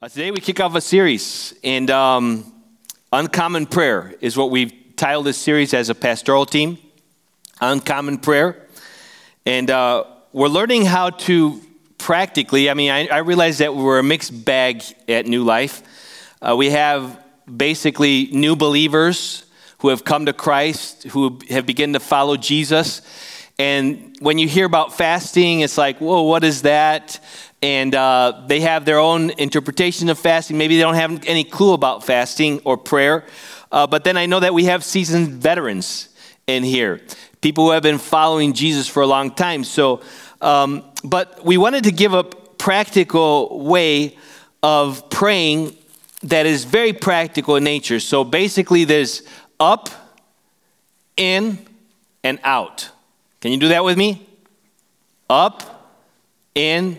Uh, today we kick off a series, and um, Uncommon Prayer is what we've titled this series as a pastoral team. Uncommon Prayer. And uh, we're learning how to practically, I mean, I, I, realize that we're a mixed bag at New Life. Uh, we have basically new believers who have come to Christ, who have begun to follow Jesus. And when you hear about fasting, it's like, whoa, what is that? And uh, they have their own interpretation of fasting. Maybe they don't have any clue about fasting or prayer. Uh, but then I know that we have seasoned veterans in here, people who have been following Jesus for a long time. So, um, but we wanted to give a practical way of praying that is very practical in nature. So basically, there's up, in, and out. Can you do that with me? Up, in,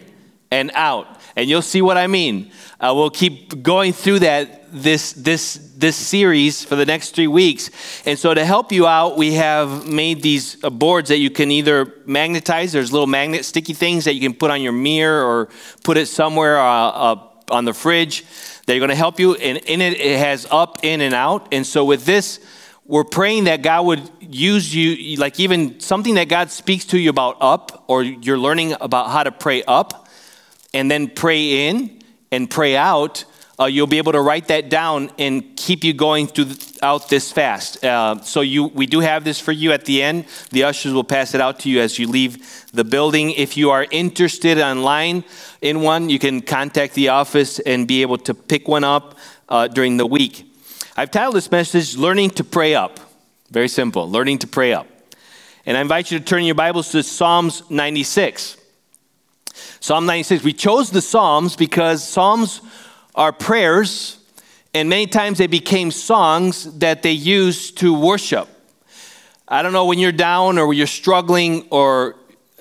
and out. And you'll see what I mean. Uh, we'll keep going through that this this this series for the next three weeks. And so to help you out, we have made these uh, boards that you can either magnetize. There's little magnet sticky things that you can put on your mirror or put it somewhere uh, uh on the fridge. They're going to help you. And in it, it has up, in, and out. And so with this, we're praying that God would use you, like even something that God speaks to you about up, or you're learning about how to pray up and then pray in and pray out, uh, you'll be able to write that down and keep you going throughout this fast. Uh, so you, we do have this for you at the end. The ushers will pass it out to you as you leave the building. If you are interested online in one, you can contact the office and be able to pick one up uh, during the week. I've titled this message "Learning to Pray Up." Very simple, learning to pray up. And I invite you to turn your Bibles to Psalms 96. Psalm 96. We chose the Psalms because Psalms are prayers, and many times they became songs that they used to worship. I don't know when you're down or you're struggling or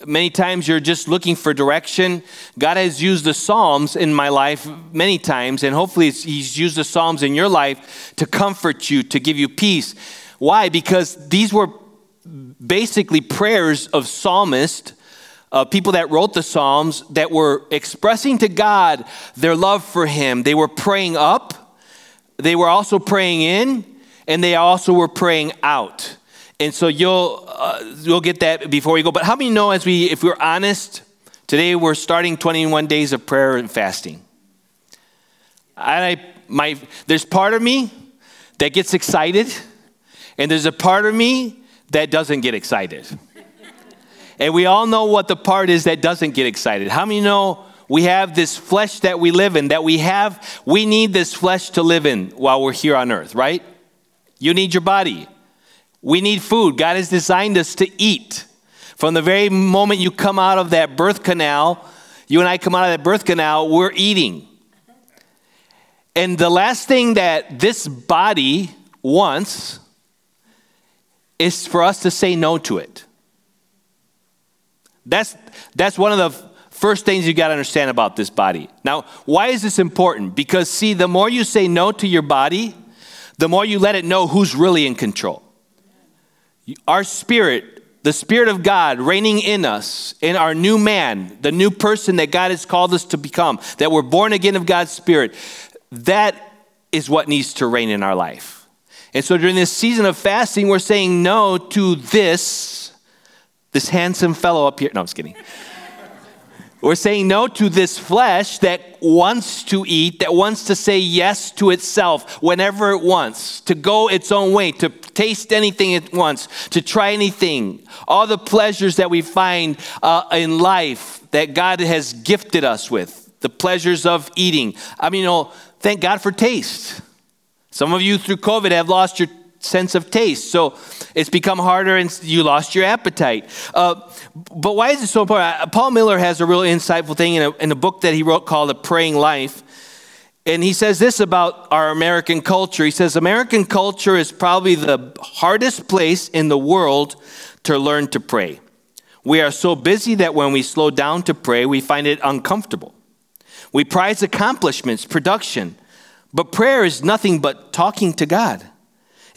many times you're just looking for direction. God has used the Psalms in my life many times, and hopefully He's used the Psalms in your life to comfort you, to give you peace. Why? Because these were basically prayers of psalmists uh, people that wrote the Psalms that were expressing to God their love for Him. They were praying up, they were also praying in, and they also were praying out. And so you'll uh, you'll get that before we go. But how many know as we, if we're honest, today we're starting 21 days of prayer and fasting. And I my there's part of me that gets excited, and there's a part of me that doesn't get excited. And we all know what the part is that doesn't get excited. How many know we have this flesh that we live in, that we have, we need this flesh to live in while we're here on earth, right? You need your body. We need food. God has designed us to eat. From the very moment you come out of that birth canal, you and I come out of that birth canal, we're eating. And the last thing that this body wants is for us to say no to it. That's, that's one of the first things you got to understand about this body. Now, why is this important? Because, see, the more you say no to your body, the more you let it know who's really in control. Our spirit, the Spirit of God reigning in us, in our new man, the new person that God has called us to become, that we're born again of God's Spirit, that is what needs to reign in our life. And so during this season of fasting, we're saying no to this this handsome fellow up here. No, I'm just kidding. We're saying no to this flesh that wants to eat, that wants to say yes to itself whenever it wants, to go its own way, to taste anything it wants, to try anything. All the pleasures that we find uh, in life that God has gifted us with, the pleasures of eating. I mean, you know, thank God for taste. Some of you through COVID have lost your sense of taste. So it's become harder and you lost your appetite. Uh, but why is it so important? Uh, Paul Miller has a real insightful thing in a, in a book that he wrote called A Praying Life. And he says this about our American culture. He says, American culture is probably the hardest place in the world to learn to pray. We are so busy that when we slow down to pray, we find it uncomfortable. We prize accomplishments, production, but prayer is nothing but talking to God.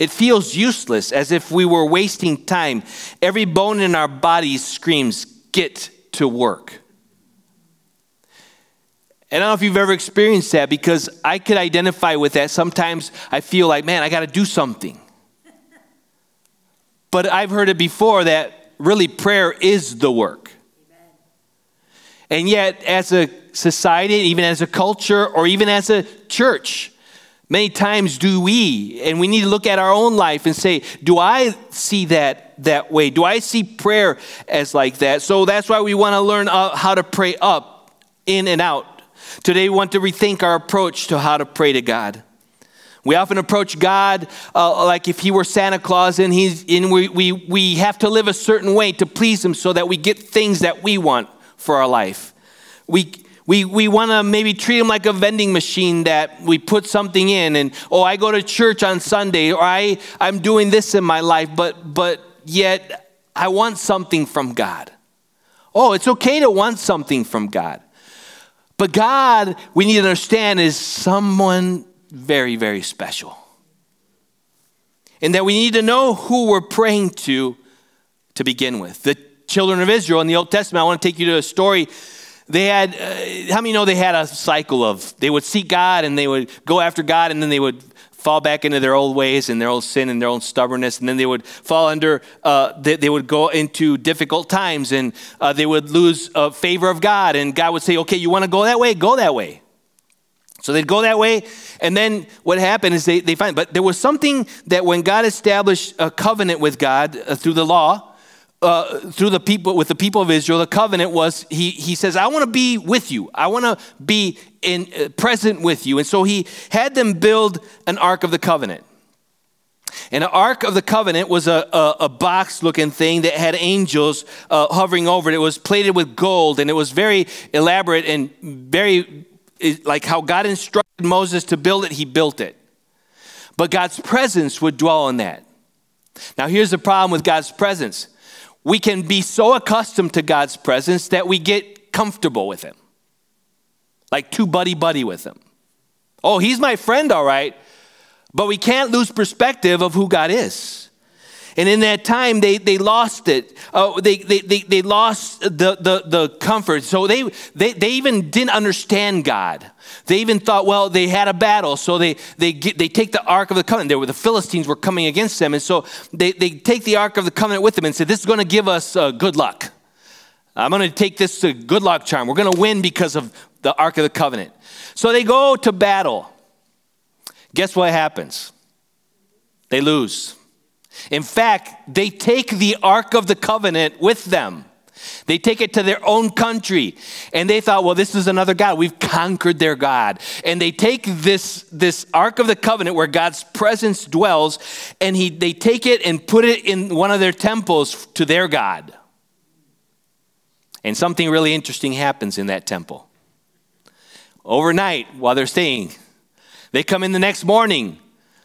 It feels useless, as if we were wasting time. Every bone in our body screams, Get to work. And I don't know if you've ever experienced that because I could identify with that. Sometimes I feel like, man, I got to do something. But I've heard it before that really prayer is the work. And yet, as a society, even as a culture, or even as a church, many times do we, and we need to look at our own life and say, do I see that that way? Do I see prayer as like that? So that's why we want to learn uh, how to pray up, in and out. Today, we want to rethink our approach to how to pray to God. We often approach God uh, like if He were Santa Claus, and, he's, and we, we, we have to live a certain way to please Him so that we get things that we want for our life. We, we, we want to maybe treat Him like a vending machine that we put something in, and oh, I go to church on Sunday, or I, I'm doing this in my life, but, but yet I want something from God. Oh, it's okay to want something from God. But God, we need to understand, is someone very, very special. And that we need to know who we're praying to to begin with. The children of Israel in the Old Testament, I want to take you to a story. They had, uh, how many know they had a cycle of, they would seek God and they would go after God and then they would fall back into their old ways and their old sin and their own stubbornness, and then they would fall under, uh, they, they, would go into difficult times and uh, they would lose uh, favor of God, and God would say, Okay, you want to go that way? Go that way. So they'd go that way, and then what happened is they, they find, but there was something that when God established a covenant with God uh, through the law, uh, through the people with the people of Israel, the covenant was he he says, "I want to be with you. I want to be in uh, present with you." And so he had them build an ark of the covenant. And an ark of the covenant was a, a, a box-looking thing that had angels uh, hovering over it. It was plated with gold, and it was very elaborate and very like how God instructed Moses to build it. He built it, but God's presence would dwell in that. Now, here's the problem with God's presence we can be so accustomed to God's presence that we get comfortable with Him, like too buddy buddy with Him. Oh, He's my friend, all right, but we can't lose perspective of who God is. And in that time, they, they lost it. Uh, they, they, they, they lost the, the, the comfort. So they, they, they even didn't understand God. They even thought, well, they had a battle. So they, they, get, they take the Ark of the Covenant. There were the Philistines were coming against them. And so they, they take the Ark of the Covenant with them and say, this is going to give us uh, good luck. I'm going to take this to good luck charm. We're going to win because of the Ark of the Covenant. So they go to battle. Guess what happens? They lose. In fact, they take the Ark of the Covenant with them. They take it to their own country and they thought, well, this is another God. We've conquered their God. And they take this, this Ark of the Covenant where God's presence dwells and he, they take it and put it in one of their temples to their God. And something really interesting happens in that temple. Overnight, while they're staying, they come in the next morning.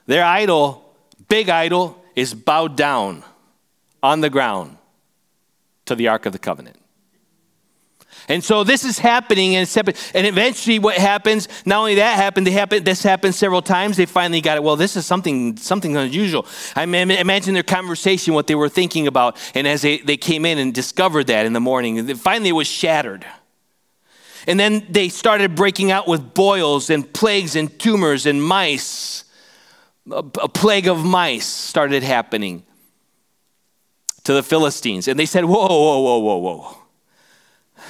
Their idol, big idol, is bowed down on the ground to the Ark of the Covenant. And so this is happening, and, and eventually, what happens? Not only that happened, they happen, this happened several times. They finally got it. Well, this is something something unusual. I imagine their conversation, what they were thinking about, and as they, they came in and discovered that in the morning, finally it was shattered. And then they started breaking out with boils and plagues and tumors and mice a, plague of mice started happening to the Philistines. And they said, Whoa, whoa, whoa, whoa,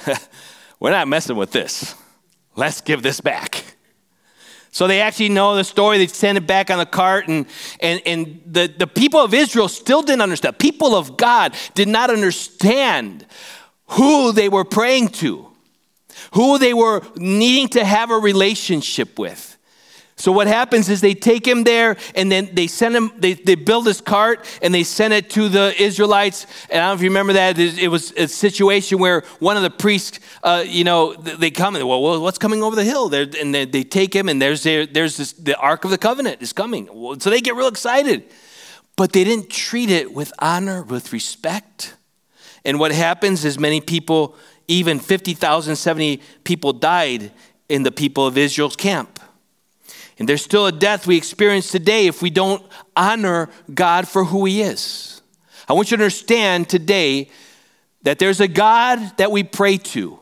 whoa. We're not messing with this. Let's give this back. So they actually know the story. They send it back on the cart, and, and, and the, the people of Israel still didn't understand. People of God did not understand who they were praying to, who they were needing to have a relationship with. So what happens is they take him there and then they send him, they, they build this cart and they send it to the Israelites. And I don't know if you remember that. It was a situation where one of the priests, uh, you know, they come and, well, what's coming over the hill? They're, and they, they, take him and there's, their, there's this, the Ark of the Covenant is coming. So they get real excited. But they didn't treat it with honor, with respect. And what happens is many people, even 50,000, 70 people died in the people of Israel's camp. And there's still a death we experience today if we don't honor God for who He is. I want you to understand today that there's a God that we pray to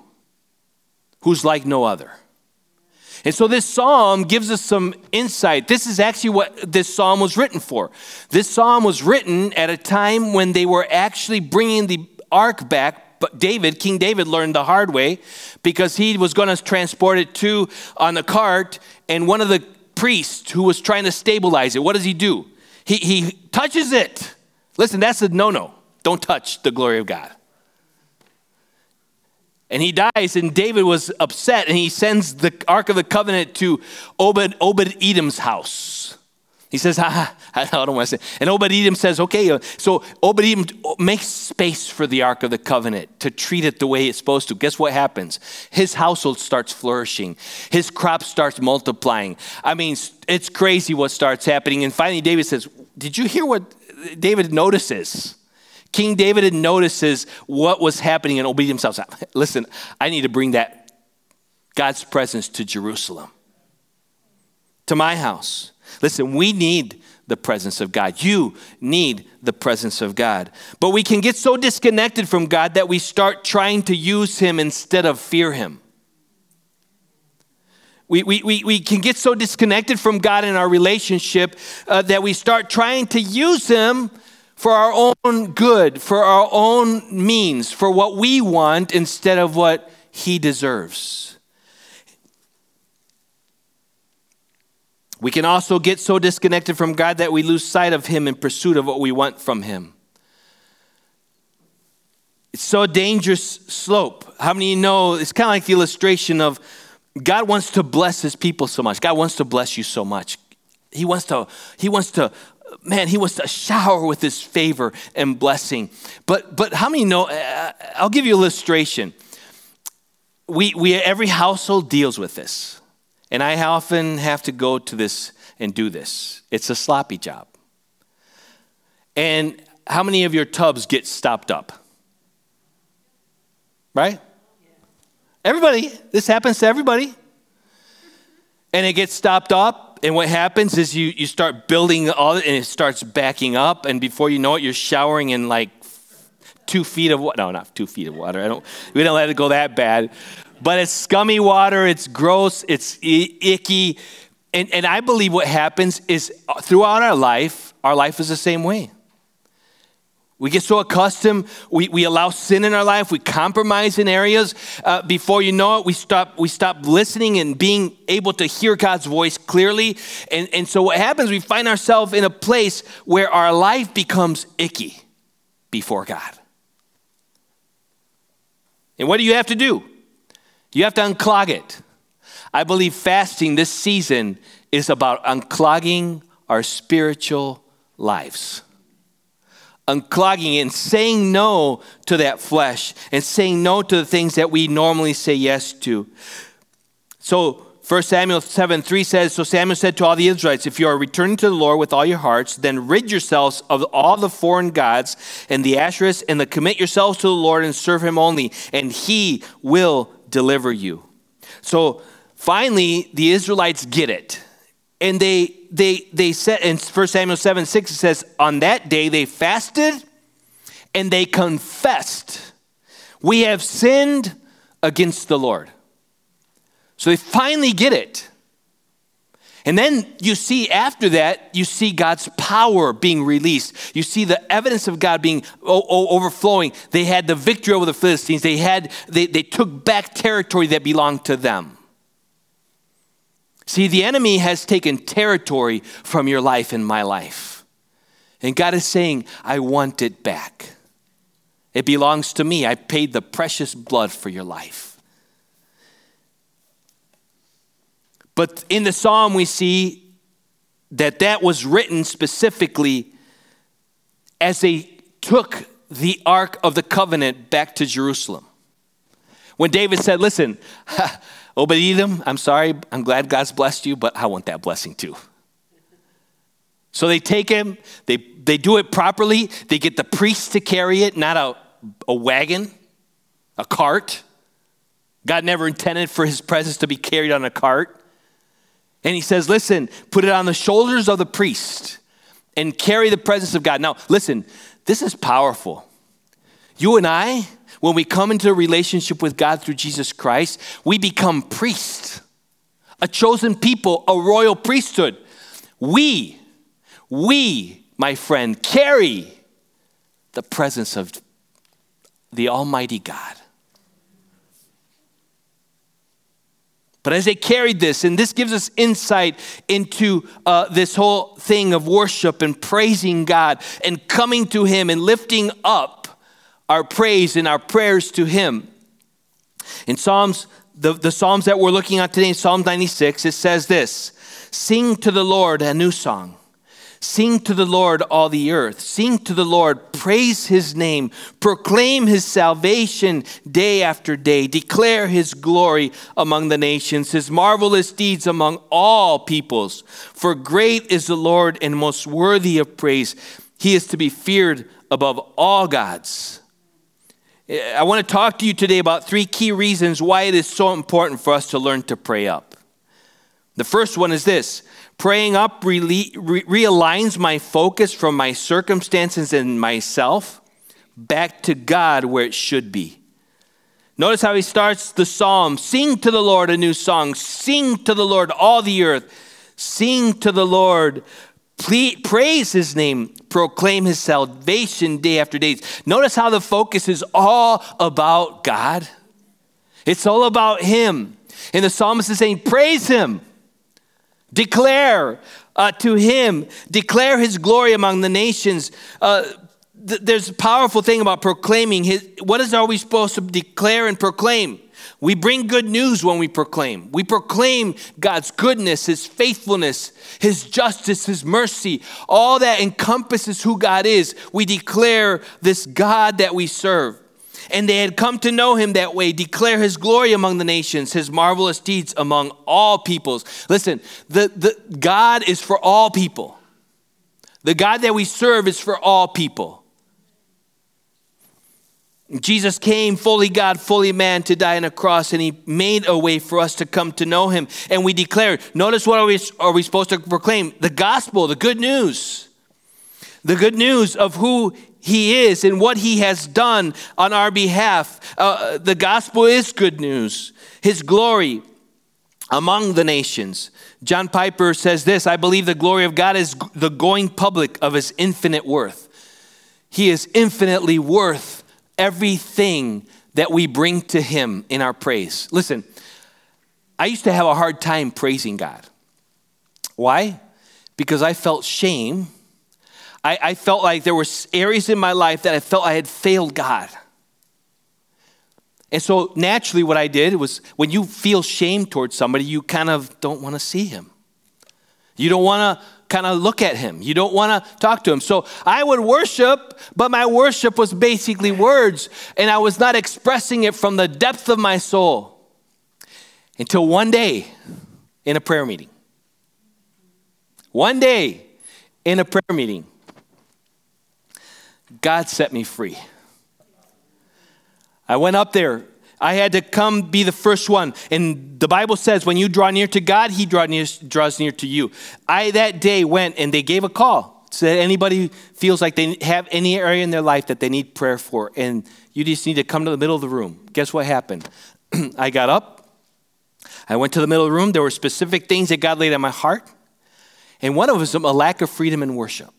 who's like no other. And so this psalm gives us some insight. This is actually what this psalm was written for. This psalm was written at a time when they were actually bringing the ark back. But David, King David, learned the hard way because he was going to transport it to on the cart. And one of the priests who was trying to stabilize it, what does he do? He, he touches it. Listen, that's a no no. Don't touch the glory of God. And he dies, and David was upset, and he sends the Ark of the Covenant to Obed, Obed Edom's house. He says, ah, I don't want to say. And Edom says, okay. Uh, so Edom makes space for the Ark of the Covenant to treat it the way it's supposed to. Guess what happens? His household starts flourishing, his crop starts multiplying. I mean, it's crazy what starts happening. And finally, David says, Did you hear what David notices? King David notices what was happening in Obed Edom's house. Listen, I need to bring that God's presence to Jerusalem, to my house. Listen, we need the presence of God. You need the presence of God. But we can get so disconnected from God that we start trying to use Him instead of fear Him. We, we, we, we can get so disconnected from God in our relationship uh, that we start trying to use Him for our own good, for our own means, for what we want instead of what He deserves. We can also get so disconnected from God that we lose sight of Him in pursuit of what we want from Him. It's so dangerous slope. How many you know it's kind of like the illustration of God wants to bless His people so much. God wants to bless you so much. He wants to, He wants to man, he wants to shower with his favor and blessing. But but how many know? Uh, I'll give you illustration. We we every household deals with this, and I often have to go to this and do this. It's a sloppy job. And how many of your tubs get stopped up? Right? Everybody. This happens to everybody. And it gets stopped up and what happens is you, you start building all it and it starts backing up, and before you know it, you're showering in like two feet of water. No, not two feet of water. I don't. We don't let it go that bad, but it's scummy water. It's gross. It's icky, and and I believe what happens is uh, throughout our life, our life is the same way. We get so accustomed, we, we allow sin in our life, we compromise in areas. Uh, before you know it, we stop, we stop listening and being able to hear God's voice clearly. And, and so what happens, we find ourselves in a place where our life becomes icky before God. And what do you have to do? You have to unclog it. I believe fasting this season is about unclogging our spiritual lives unclogging and saying no to that flesh and saying no to the things that we normally say yes to. So 1 Samuel 7 3 says, So Samuel said to all the Israelites, If you are returning to the Lord with all your hearts, then rid yourselves of all the foreign gods and the Asherahs, and the commit yourselves to the Lord and serve him only, and he will deliver you. So finally, the Israelites get it. And they they, they said in 1 Samuel 7 6, it says, On that day they fasted and they confessed, We have sinned against the Lord. So they finally get it. And then you see after that, you see God's power being released. You see the evidence of God being o- o- overflowing. They had the victory over the Philistines. They had they, they took back territory that belonged to them. See, the enemy has taken territory from your life and my life. And God is saying, I want it back. It belongs to me. I paid the precious blood for your life. But in the psalm, we see that that was written specifically as they took the Ark of the Covenant back to Jerusalem. When David said, Listen, Obed Edom, I'm sorry, I'm glad God's blessed you, but I want that blessing too. So they take him, they, they do it properly, they get the priest to carry it, not a, a wagon, a cart. God never intended for his presence to be carried on a cart. And he says, Listen, put it on the shoulders of the priest and carry the presence of God. Now, listen, this is powerful. You and I, when we come into a relationship with God through Jesus Christ, we become priests a chosen people, a royal priesthood. We, we, my friend, carry the presence of the Almighty God. But as they carried this, and this gives us insight into uh, this whole thing of worship and praising God and coming to Him and lifting up our praise and our prayers to Him. In Psalms, the, the Psalms that we're looking at today, Psalm 96, it says this Sing to the Lord a new song Sing to the Lord, all the earth. Sing to the Lord, praise his name, proclaim his salvation day after day, declare his glory among the nations, his marvelous deeds among all peoples. For great is the Lord and most worthy of praise. He is to be feared above all gods. I want to talk to you today about three key reasons why it is so important for us to learn to pray up. The first one is this Praying up re- re- realigns my focus from my circumstances and myself back to God where it should be. Notice how he starts the psalm Sing to the Lord a new song, sing to the Lord all the earth, sing to the Lord. Praise his name, proclaim his salvation day after day. Notice how the focus is all about God. It's all about him. And the psalmist is saying, Praise him. Declare uh, to him, declare his glory among the nations. Uh, th- there's a powerful thing about proclaiming. His, what is are we supposed to declare and proclaim? We bring good news when we proclaim. We proclaim God's goodness, His faithfulness, His justice, His mercy, all that encompasses who God is. We declare this God that we serve and they had come to know him that way, declare his glory among the nations, his marvelous deeds among all peoples. Listen, the, the God is for all people. The God that we serve is for all people. Jesus came fully God, fully man to die on a cross, and he made a way for us to come to know him. And we declare, notice what are we, are we supposed to proclaim? The gospel, the good news. The good news of who he is and what He has done on our behalf. Uh, the gospel is good news, His glory among the nations. John Piper says this I believe the glory of God is the going public of His infinite worth. He is infinitely worth everything that we bring to Him in our praise. Listen, I used to have a hard time praising God. Why? Because I felt shame I, I felt like there were areas in my life that I felt I had failed God. And so naturally, what I did was when you feel shame towards somebody, you kind of don't want to see him. You don't want to kind of look at him. You don't want to talk to him. So I would worship, but my worship was basically words, and I was not expressing it from the depth of my soul until one day in a prayer meeting. One day in a prayer meeting, God set me free. I went up there. I had to come be the first one. And the Bible says when you draw near to God, He draw near, draws near to you. I that day went and they gave a call. Said anybody feels like they have any area in their life that they need prayer for, and you just need to come to the middle of the room. Guess what happened? I got up. I went to the middle of the room. There were specific things that God laid on my heart. And one of them was a lack of freedom in worship.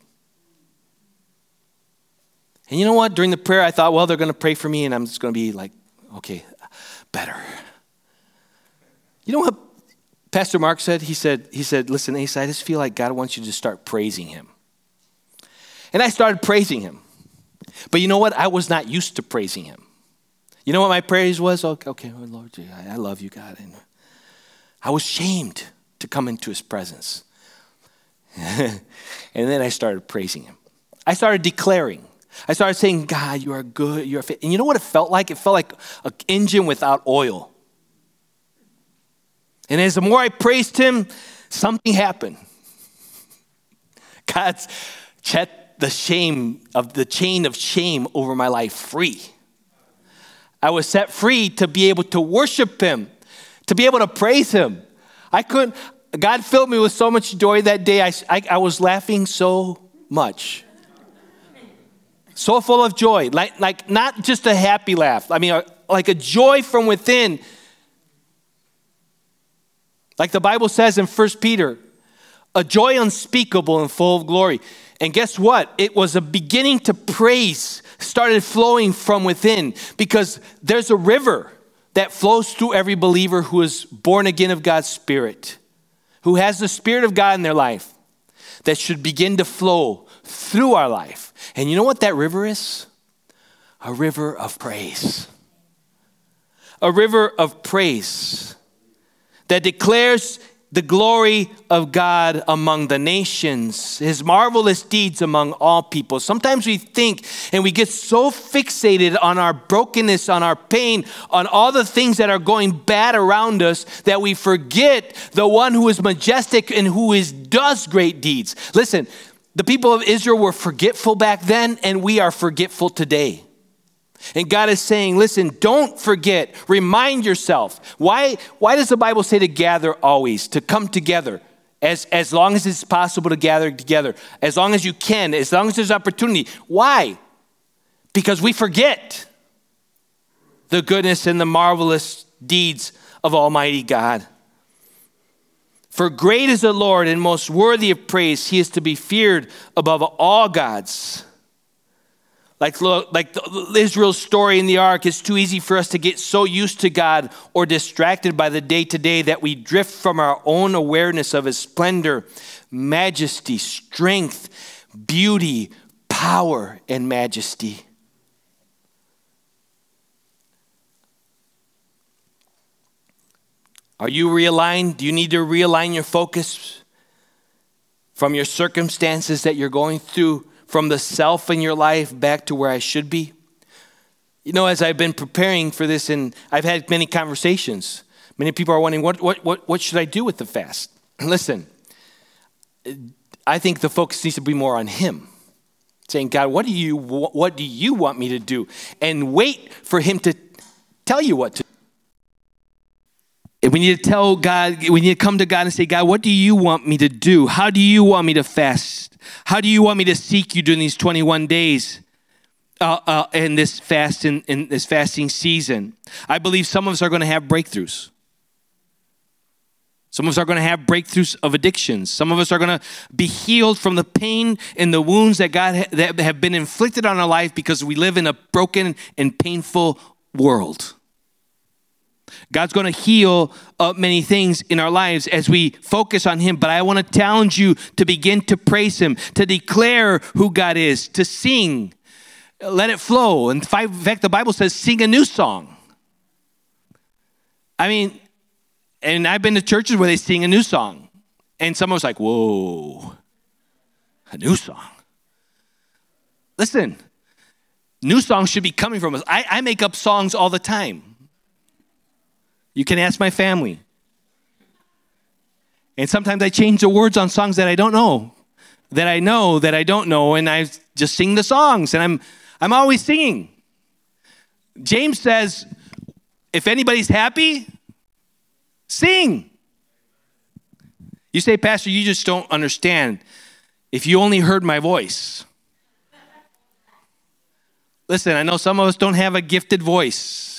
And you know what? During the prayer, I thought, well, they're going to pray for me, and I'm just going to be like, okay, better. You know what Pastor Mark said? He said, he said, listen, Ace, I just feel like God wants you to start praising him. And I started praising him. But you know what? I was not used to praising him. You know what my praise was? Oh, okay, okay oh, Lord, I love you, God. And I was shamed to come into his presence. and then I started praising him. I started declaring. I started saying, God, you are good. You are fit. And you know what it felt like? It felt like an engine without oil. And as the more I praised him, something happened. God set the shame of the chain of shame over my life free. I was set free to be able to worship him, to be able to praise him. I couldn't, God filled me with so much joy that day. I, I, I was laughing so much so full of joy, like, like not just a happy laugh, I mean, like a joy from within Like the Bible says in 1 Peter, a joy unspeakable and full of glory. And guess what? It was a beginning to praise started flowing from within because there's a river that flows through every believer who is born again of God's Spirit, who has the Spirit of God in their life that should begin to flow through our life. And you know what that river is? A river of praise. A river of praise that declares the glory of God among the nations, his marvelous deeds among all people. Sometimes we think and we get so fixated on our brokenness, on our pain, on all the things that are going bad around us that we forget the one who is majestic and who is does great deeds. Listen, the people of Israel were forgetful back then and we are forgetful today. And God is saying, listen, don't forget, remind yourself. Why, why does the Bible say to gather always, to come together? As, as long as it's possible to gather together, as long as you can, as long as there's opportunity. Why? Because we forget the goodness and the marvelous deeds of Almighty God. For great is the Lord and most worthy of praise. He is to be feared above all gods. Like, like the, Israel's story in the ark, it's too easy for us to get so used to God or distracted by the day to day that we drift from our own awareness of His splendor, majesty, strength, beauty, power, and majesty. Are you realigned? Do you need to realign your focus from your circumstances that you're going through? from the self in your life back to where I should be? You know, as I've been preparing for this, and I've had many conversations, many people are wondering, what, what, what, what should I do with the fast? Listen, I think the focus needs to be more on Him. Saying, God, what do you, what do you want me to do? And wait for Him to tell you what to we need to tell God, we need to come to God and say, God, what do you want me to do? How do you want me to fast? How do you want me to seek you during these 21 days? Uh, uh, in this fast in, in this fasting season, I believe some of us are going to have breakthroughs. Some of us are going to have breakthroughs of addictions. Some of us are going to be healed from the pain and the wounds that God ha- that have been inflicted on our life because we live in a broken and painful world. God's going to heal uh, many things in our lives as we focus on Him. But I want to challenge you to begin to praise Him, to declare who God is, to sing. Let it flow. And in fact, the Bible says, sing a new song. I mean, and I've been to churches where they sing a new song. And someone was like, whoa, a new song. Listen, new songs should be coming from us. I, I make up songs all the time. You can ask my family. And sometimes I change the words on songs that I don't know, that I know, that I don't know, and I just sing the songs, and I'm, I'm always singing. James says, if anybody's happy, sing. You say, Pastor, you just don't understand. If you only heard my voice. Listen, I know some of us don't have a gifted voice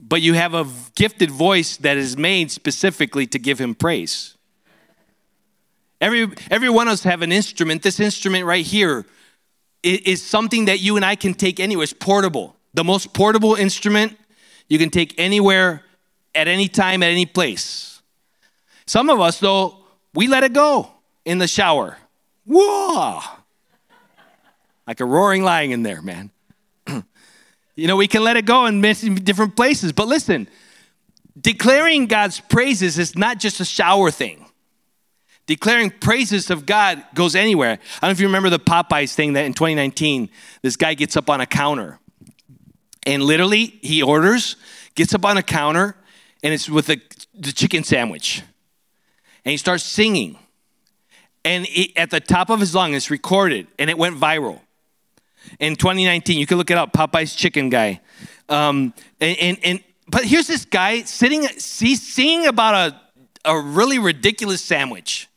but you have a gifted voice that is made specifically to give him praise. Every, every one of us have an instrument. This instrument right here is, is something that you and I can take anywhere. It's portable. The most portable instrument you can take anywhere, at any time, at any place. Some of us, though, we let it go in the shower. Whoa! Like a roaring lion in there, man. You know, we can let it go in different places. But listen, declaring God's praises is not just a shower thing. Declaring praises of God goes anywhere. I don't know if you remember the Popeyes thing that in 2019, this guy gets up on a counter and literally he orders, gets up on a counter, and it's with a, the chicken sandwich. And he starts singing. And it, at the top of his lung, it's recorded and it went viral in 2019. You can look it up, Popeye's Chicken Guy. Um, and, and, and, but here's this guy sitting, singing about a, a really ridiculous sandwich.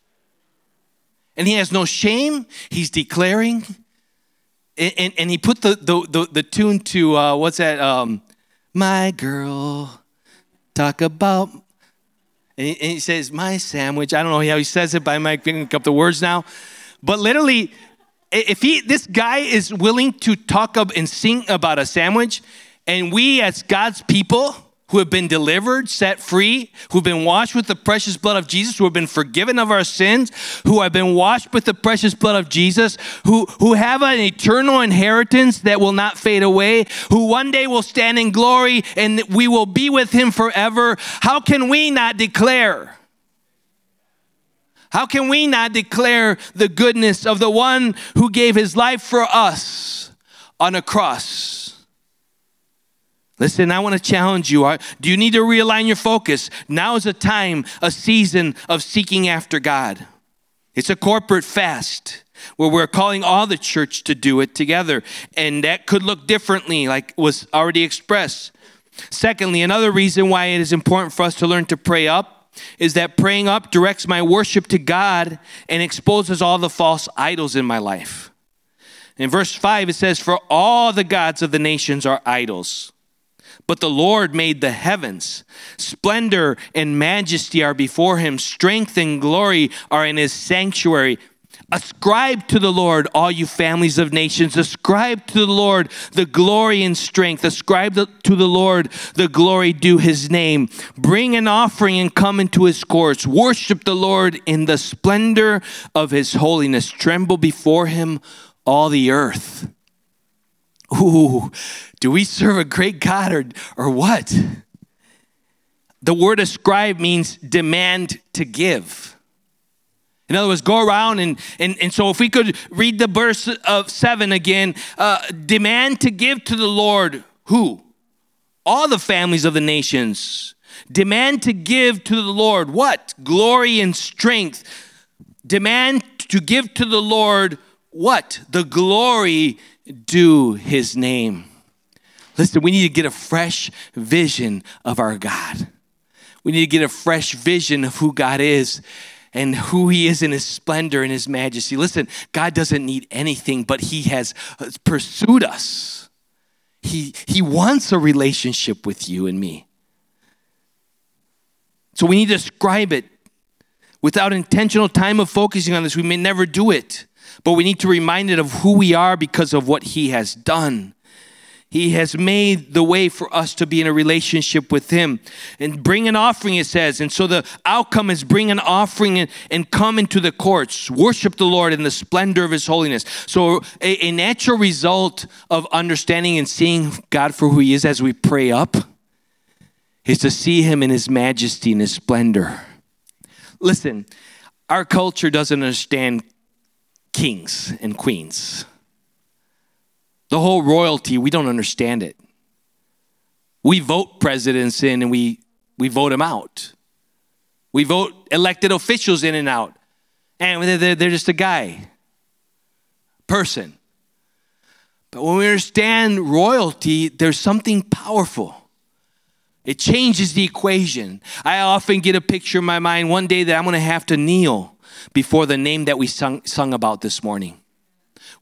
And he has no shame. He's declaring. And, and, and he put the, the, the, the tune to, uh, what's that? Um, My girl, talk about. And he, says, My sandwich. I don't know how he says it, but I might pick up the words now. But literally, if he this guy is willing to talk up and sing about a sandwich, and we as God's people who have been delivered, set free, who've been washed with the precious blood of Jesus, who have been forgiven of our sins, who have been washed with the precious blood of Jesus, who, who have an eternal inheritance that will not fade away, who one day will stand in glory and we will be with him forever. How can we not declare? How can we not declare the goodness of the one who gave his life for us on a cross? Listen, I want to challenge you. Do you need to realign your focus? Now is a time, a season of seeking after God. It's a corporate fast where we're calling all the church to do it together. And that could look differently, like was already expressed. Secondly, another reason why it is important for us to learn to pray up is that praying up directs my worship to God and exposes all the false idols in my life. In verse 5, it says, For all the gods of the nations are idols but the Lord made the heavens. Splendor and majesty are before him, strength and glory are in his sanctuary. Ascribe to the Lord, all you families of nations. Ascribe to the Lord the glory and strength. Ascribe to the Lord the glory due his name. Bring an offering and come into his courts. Worship the Lord in the splendor of his holiness. Tremble before him, all the earth. Ooh, do we serve a great God or, or what? The word ascribe means demand to give. In other words, go around and, and, and so if we could read the verse of seven again, uh, demand to give to the Lord who? All the families of the nations. Demand to give to the Lord what? Glory and strength. Demand to give to the Lord what? The glory due his name. Listen, we need to get a fresh vision of our God. We need to get a fresh vision of who God is and who he is in his splendor and his majesty. Listen, God doesn't need anything, but he has pursued us. He, he wants a relationship with you and me. So we need to describe it. Without intentional time of focusing on this, we may never do it. But we need to remind it of who we are because of what he has done. He has made the way for us to be in a relationship with Him. And bring an offering, it says. And so the outcome is bring an offering and, come into the courts, worship the Lord in the splendor of His holiness. So, a, a natural result of understanding and seeing God for who He is as we pray up is to see Him in His majesty and His splendor. Listen, our culture doesn't understand kings and queens. The whole royalty, we don't understand it. We vote presidents in and we, we vote them out. We vote elected officials in and out. And they're, they're just a guy, person. But when we understand royalty, there's something powerful. It changes the equation. I often get a picture in my mind one day that I'm going to have to kneel before the name that we sung, sung about this morning.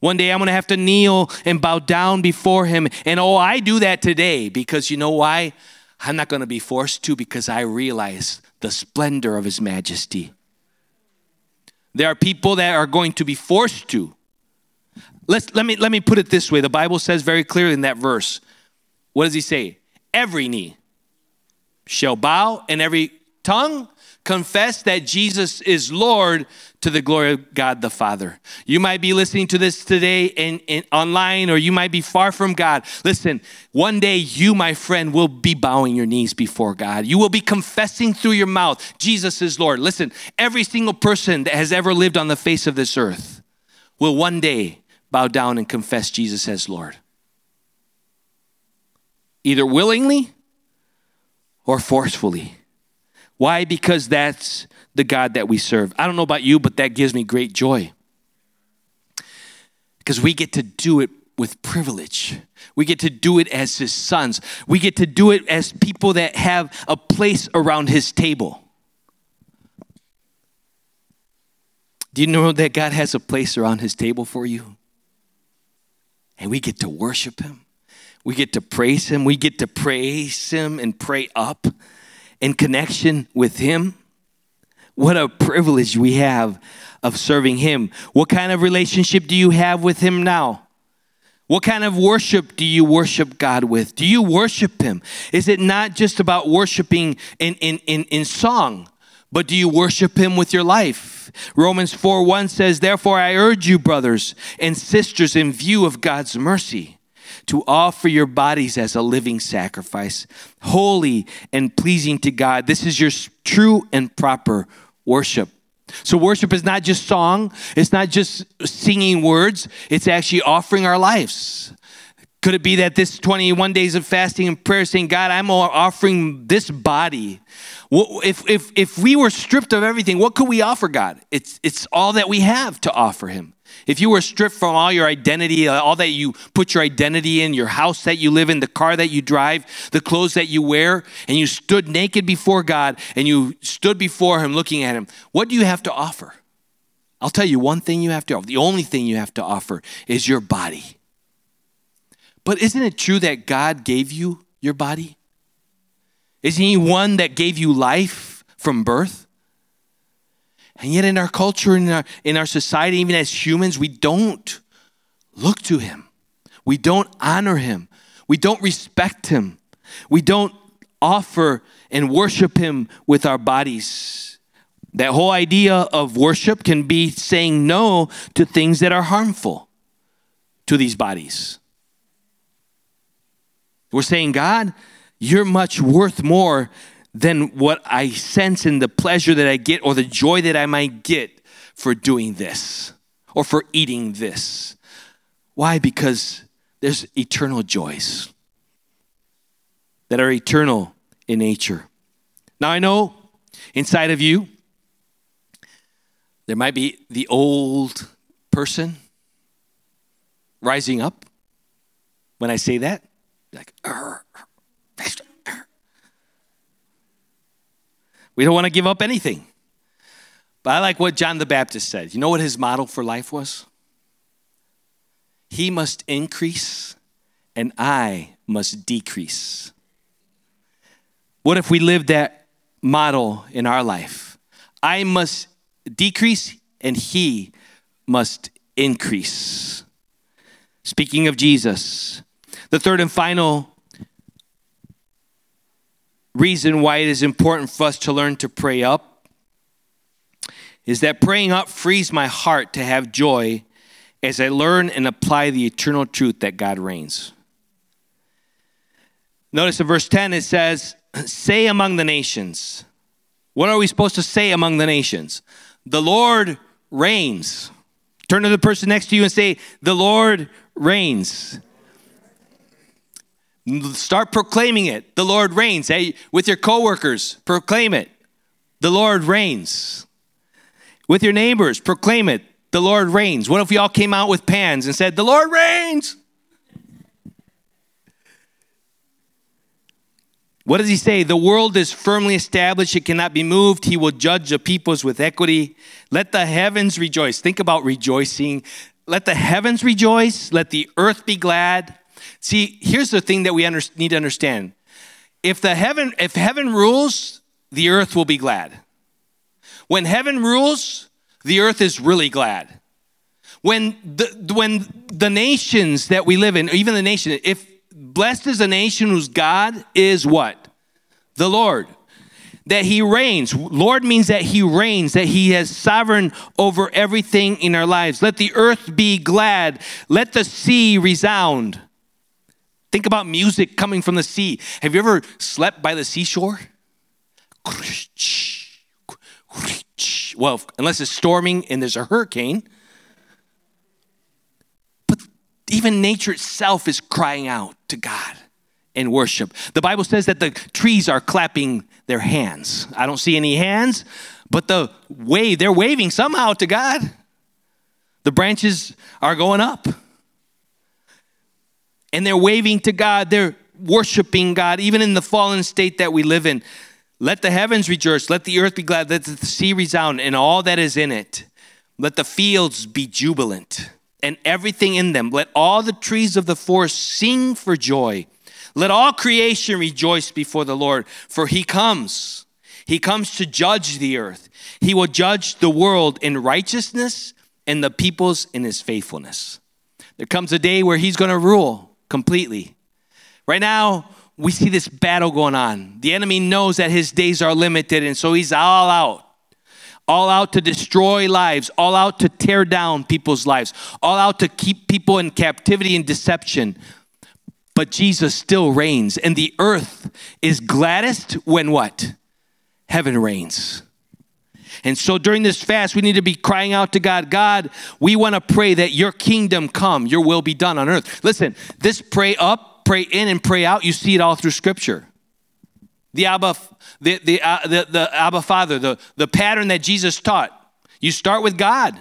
One day I'm going to have to kneel and bow down before him. And oh, I do that today because you know why? I'm not going to be forced to because I realize the splendor of his majesty. There are people that are going to be forced to. Let's, let, me, let me put it this way. The Bible says very clearly in that verse. What does he say? Every knee shall bow and every tongue confess that Jesus is Lord to the glory of God the Father. You might be listening to this today in, in, online or you might be far from God. Listen, one day you, my friend, will be bowing your knees before God. You will be confessing through your mouth, Jesus is Lord. Listen, every single person that has ever lived on the face of this earth will one day bow down and confess Jesus as Lord. Either willingly or forcefully. Why? Because that's the God that we serve. I don't know about you, but that gives me great joy. Because we get to do it with privilege. We get to do it as his sons. We get to do it as people that have a place around his table. Do you know that God has a place around his table for you? And we get to worship him. We get to praise him. We get to praise him and pray up in connection with Him. What a privilege we have of serving Him. What kind of relationship do you have with Him now? What kind of worship do you worship God with? Do you worship Him? Is it not just about worshiping in, in, in, in song, but do you worship Him with your life? Romans 4 1 says, Therefore I urge you, brothers and sisters, in view of God's mercy, to offer your bodies as a living sacrifice, holy and pleasing to God. This is your true and proper worship. So, worship is not just song, it's not just singing words, it's actually offering our lives. Could it be that this 21 days of fasting and prayer saying, God, I'm offering this body? If, if, if we were stripped of everything, what could we offer God? It's, it's all that we have to offer Him. If you were stripped from all your identity, uh, all that you put your identity in, your house that you live in, the car that you drive, the clothes that you wear, and you stood naked before God and you stood before Him looking at Him, what do you have to offer? I'll tell you one thing you have to offer. The only thing you have to offer is your body. But isn't it true that God gave you your body? Isn't He one that gave you life from birth? And yet, in our culture, in our, in our society, even as humans, we don't look to Him. We don't honor Him. We don't respect Him. We don't offer and worship Him with our bodies. That whole idea of worship can be saying no to things that are harmful to these bodies. We're saying, God, you're much worth more than what I sense in the pleasure that I get or the joy that I might get for doing this or for eating this. Why? Because there's eternal joys that are eternal in nature. Now, I know inside of you, there might be the old person rising up when I say that like, we don't want to give up anything. But I like what John the Baptist said. You know what his model for life was? He must increase and I must decrease. What if we lived that model in our life? I must decrease and he must increase. Speaking of Jesus, the third and final reason why it is important for us to learn to pray up is that praying up frees my heart to have joy as I learn and apply the eternal truth that God reigns. Notice in verse 10 it says, Say among the nations. What are we supposed to say among the nations? The Lord reigns. Turn to the person next to you and say, The Lord reigns. Start proclaiming it. The Lord reigns. Hey, with your coworkers, proclaim it. The Lord reigns. With your neighbors, proclaim it. The Lord reigns. What if we all came out with pans and said, The Lord reigns? What does he say? The world is firmly established, it cannot be moved. He will judge the peoples with equity. Let the heavens rejoice. Think about rejoicing. Let the heavens rejoice, let the earth be glad. See, here's the thing that we under, need to understand. If the heaven if heaven rules, the earth will be glad. When heaven rules, the earth is really glad. When the when the nations that we live in, even the nation, if blessed is a nation whose God is what? The Lord. That he reigns. Lord means that he reigns, that he has sovereign over everything in our lives. Let the earth be glad. Let the sea resound. Think about music coming from the sea. Have you ever slept by the seashore? Well, unless it's storming and there's a hurricane. But even nature itself is crying out to God in worship. The Bible says that the trees are clapping their hands. I don't see any hands, but the wave, they're waving somehow to God. The branches are going up and they're waving to God, they're worshiping God, even in the fallen state that we live in. Let the heavens rejoice, let the earth be glad, let the sea resound, and all that is in it. Let the fields be jubilant, and everything in them. Let all the trees of the forest sing for joy. Let all creation rejoice before the Lord, for he comes. He comes to judge the earth. He will judge the world in righteousness and the peoples in his faithfulness. There comes a day where he's going to rule completely. Right now, we see this battle going on. The enemy knows that his days are limited, and so he's all out. All out to destroy lives, all out to tear down people's lives, all out to keep people in captivity and deception. But Jesus still reigns, and the earth is gladdest when what? Heaven reigns. And so during this fast, we need to be crying out to God God, we want to pray that your kingdom come, your will be done on earth. Listen, this pray up, pray in, and pray out, you see it all through Scripture. The Abba, the, the, uh, the, the Abba Father, the, the pattern that Jesus taught. You start with God.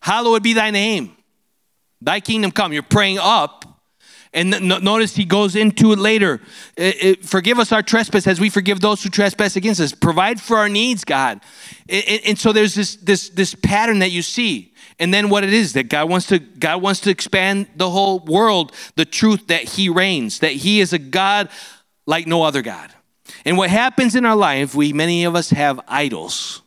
Hallowed be thy name. Thy kingdom come. You're praying up and notice he goes into it later. It, it, forgive us our trespass as we forgive those who trespass against us. Provide for our needs, God. And, and so there's this, this, this pattern that you see. And then what it is that God wants to God wants to expand the whole world, the truth that He reigns, that He is a God like no other God. And what happens in our life, we many of us have idols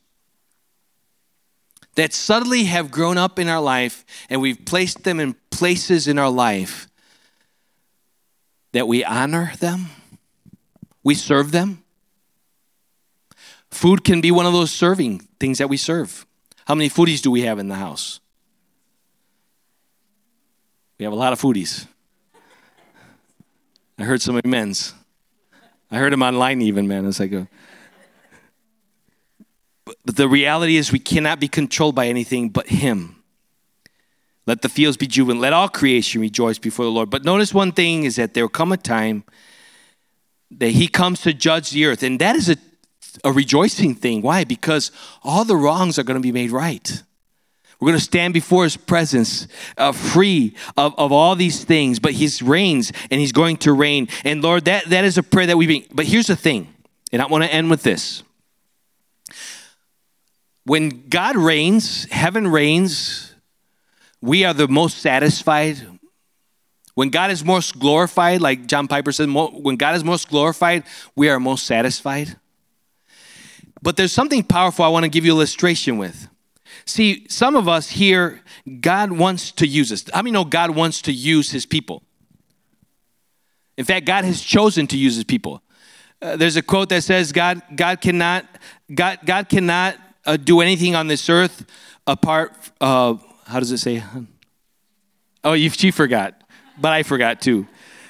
that subtly have grown up in our life, and we've placed them in places in our life that we honor them, we serve them. Food can be one of those serving things that we serve. How many foodies do we have in the house? We have a lot of foodies. I heard some amens. I heard them online even, man, as I go. But the reality is we cannot be controlled by anything but Him. Let the fields be jubilant. Let all creation rejoice before the Lord. But notice one thing is that there will come a time that he comes to judge the earth. And that is a, a rejoicing thing. Why? Because all the wrongs are going to be made right. We're going to stand before his presence uh, free of, of all these things, but he reigns and he's going to reign. And Lord, that, that is a prayer that we bring. But here's the thing, and I want to end with this. When God reigns, heaven reigns, we are the most satisfied. When God is most glorified, like John Piper said, when God is most glorified, we are most satisfied. But there's something powerful I want to give you illustration with. See, some of us here, God wants to use us. How many know God wants to use his people? In fact, God has chosen to use his people. Uh, there's a quote that says, God, God cannot, God, God cannot uh, do anything on this earth apart uh, how does it say? Oh, you, she forgot, but I forgot too.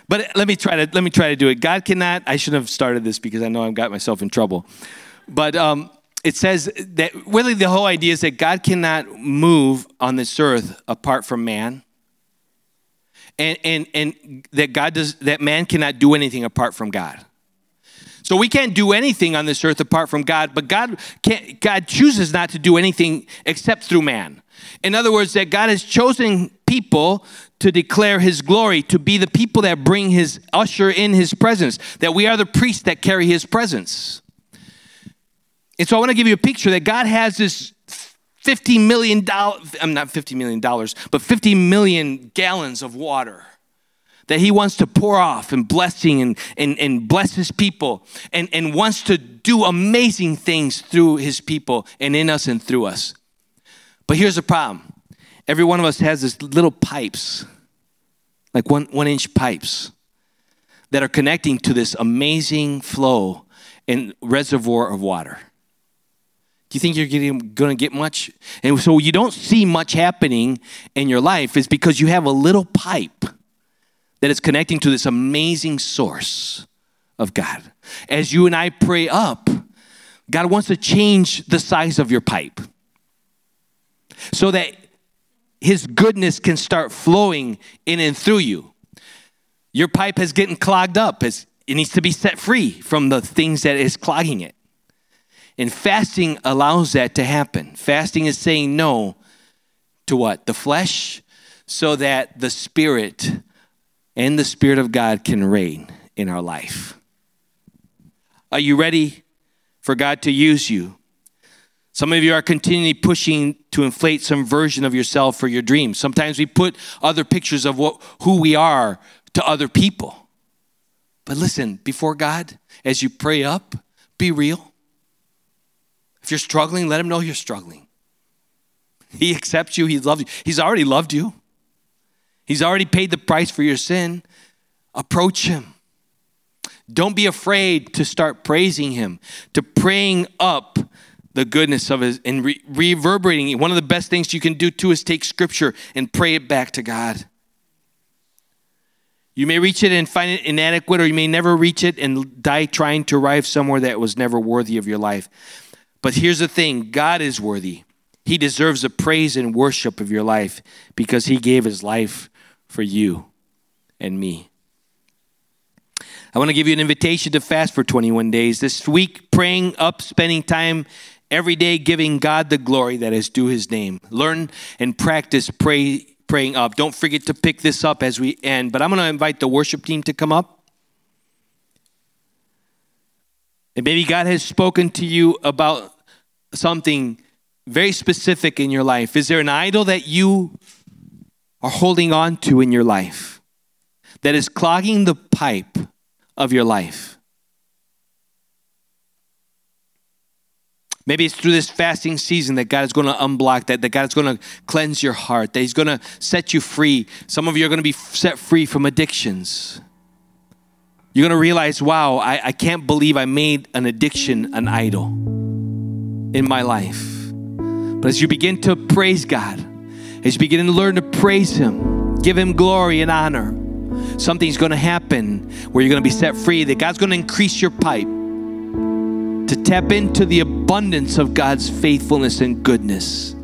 But let me try to let me try to do it. God cannot. I shouldn't have started this because I know I've got myself in trouble. But um, it says that really the whole idea is that God cannot move on this earth apart from man. And, and, and that God does that man cannot do anything apart from God. So we can't do anything on this earth apart from God, but God can't, God chooses not to do anything except through man. In other words, that God has chosen people to declare his glory, to be the people that bring his usher in his presence, that we are the priests that carry his presence. And so I want to give you a picture that God has this 50 million dollars, I'm not 50 million dollars, but 50 million gallons of water that he wants to pour off and blessing and, and, and bless his people and, and wants to do amazing things through his people and in us and through us. But here's the problem every one of us has these little pipes, like one, one inch pipes, that are connecting to this amazing flow and reservoir of water. Do you think you're to get much? And so you don't see much happening in your life is because you have a little pipe that is connecting to this amazing source of God. As you and I pray up, God wants to change the size of your pipe so that his goodness can start flowing in and through you. Your pipe is getting clogged up. It needs to be set free from the things that is clogging it. And fasting allows that to happen. Fasting is saying no to what? The flesh, so that the spirit and the spirit of God can reign in our life. Are you ready for God to use you? Some of you are continually pushing to inflate some version of yourself for your dreams. Sometimes we put other pictures of what, who we are to other people. But listen, before God, as you pray up, be real. If you're struggling, let him know you're struggling. He accepts you, he loves you. He's already loved you. He's already paid the price for your sin. Approach him. Don't be afraid to start praising him, to praying up the goodness of his and re- reverberating it. One of the best things you can do too is take scripture and pray it back to God. You may reach it and find it inadequate, or you may never reach it and die trying to arrive somewhere that was never worthy of your life. But here's the thing God is worthy. He deserves the praise and worship of your life because He gave His life for you and me. I want to give you an invitation to fast for 21 days. This week, praying up, spending time every day giving God the glory that is due his name. Learn and practice pray, praying up. Don't forget to pick this up as we end. But I'm going to invite the worship team to come up. And maybe God has spoken to you about something very specific in your life. Is there an idol that you are holding on to in your life that is clogging the pipe of your life? Maybe it's through this fasting season that God is going to unblock that, that God is going to cleanse your heart, that He's going to set you free. Some of you are going to be set free from addictions. You're going to realize, wow, I, I can't believe I made an addiction an idol in my life. But as you begin to praise God, as you begin to learn to praise Him, give Him glory and honor, something's going to happen where you're going to be set free, that God's going to increase your pipe to tap into the abundance of God's faithfulness and goodness,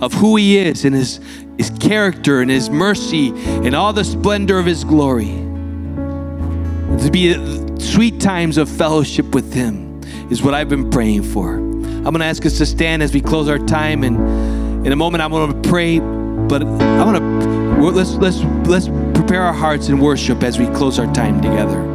of who He is and His, His character and His mercy and all the splendor of His glory. To be sweet times of fellowship with Him is what I've been praying for. I'm going to ask us to stand as we close our time, and in a moment I'm going to pray. But I want to let's let's let's prepare our hearts in worship as we close our time together.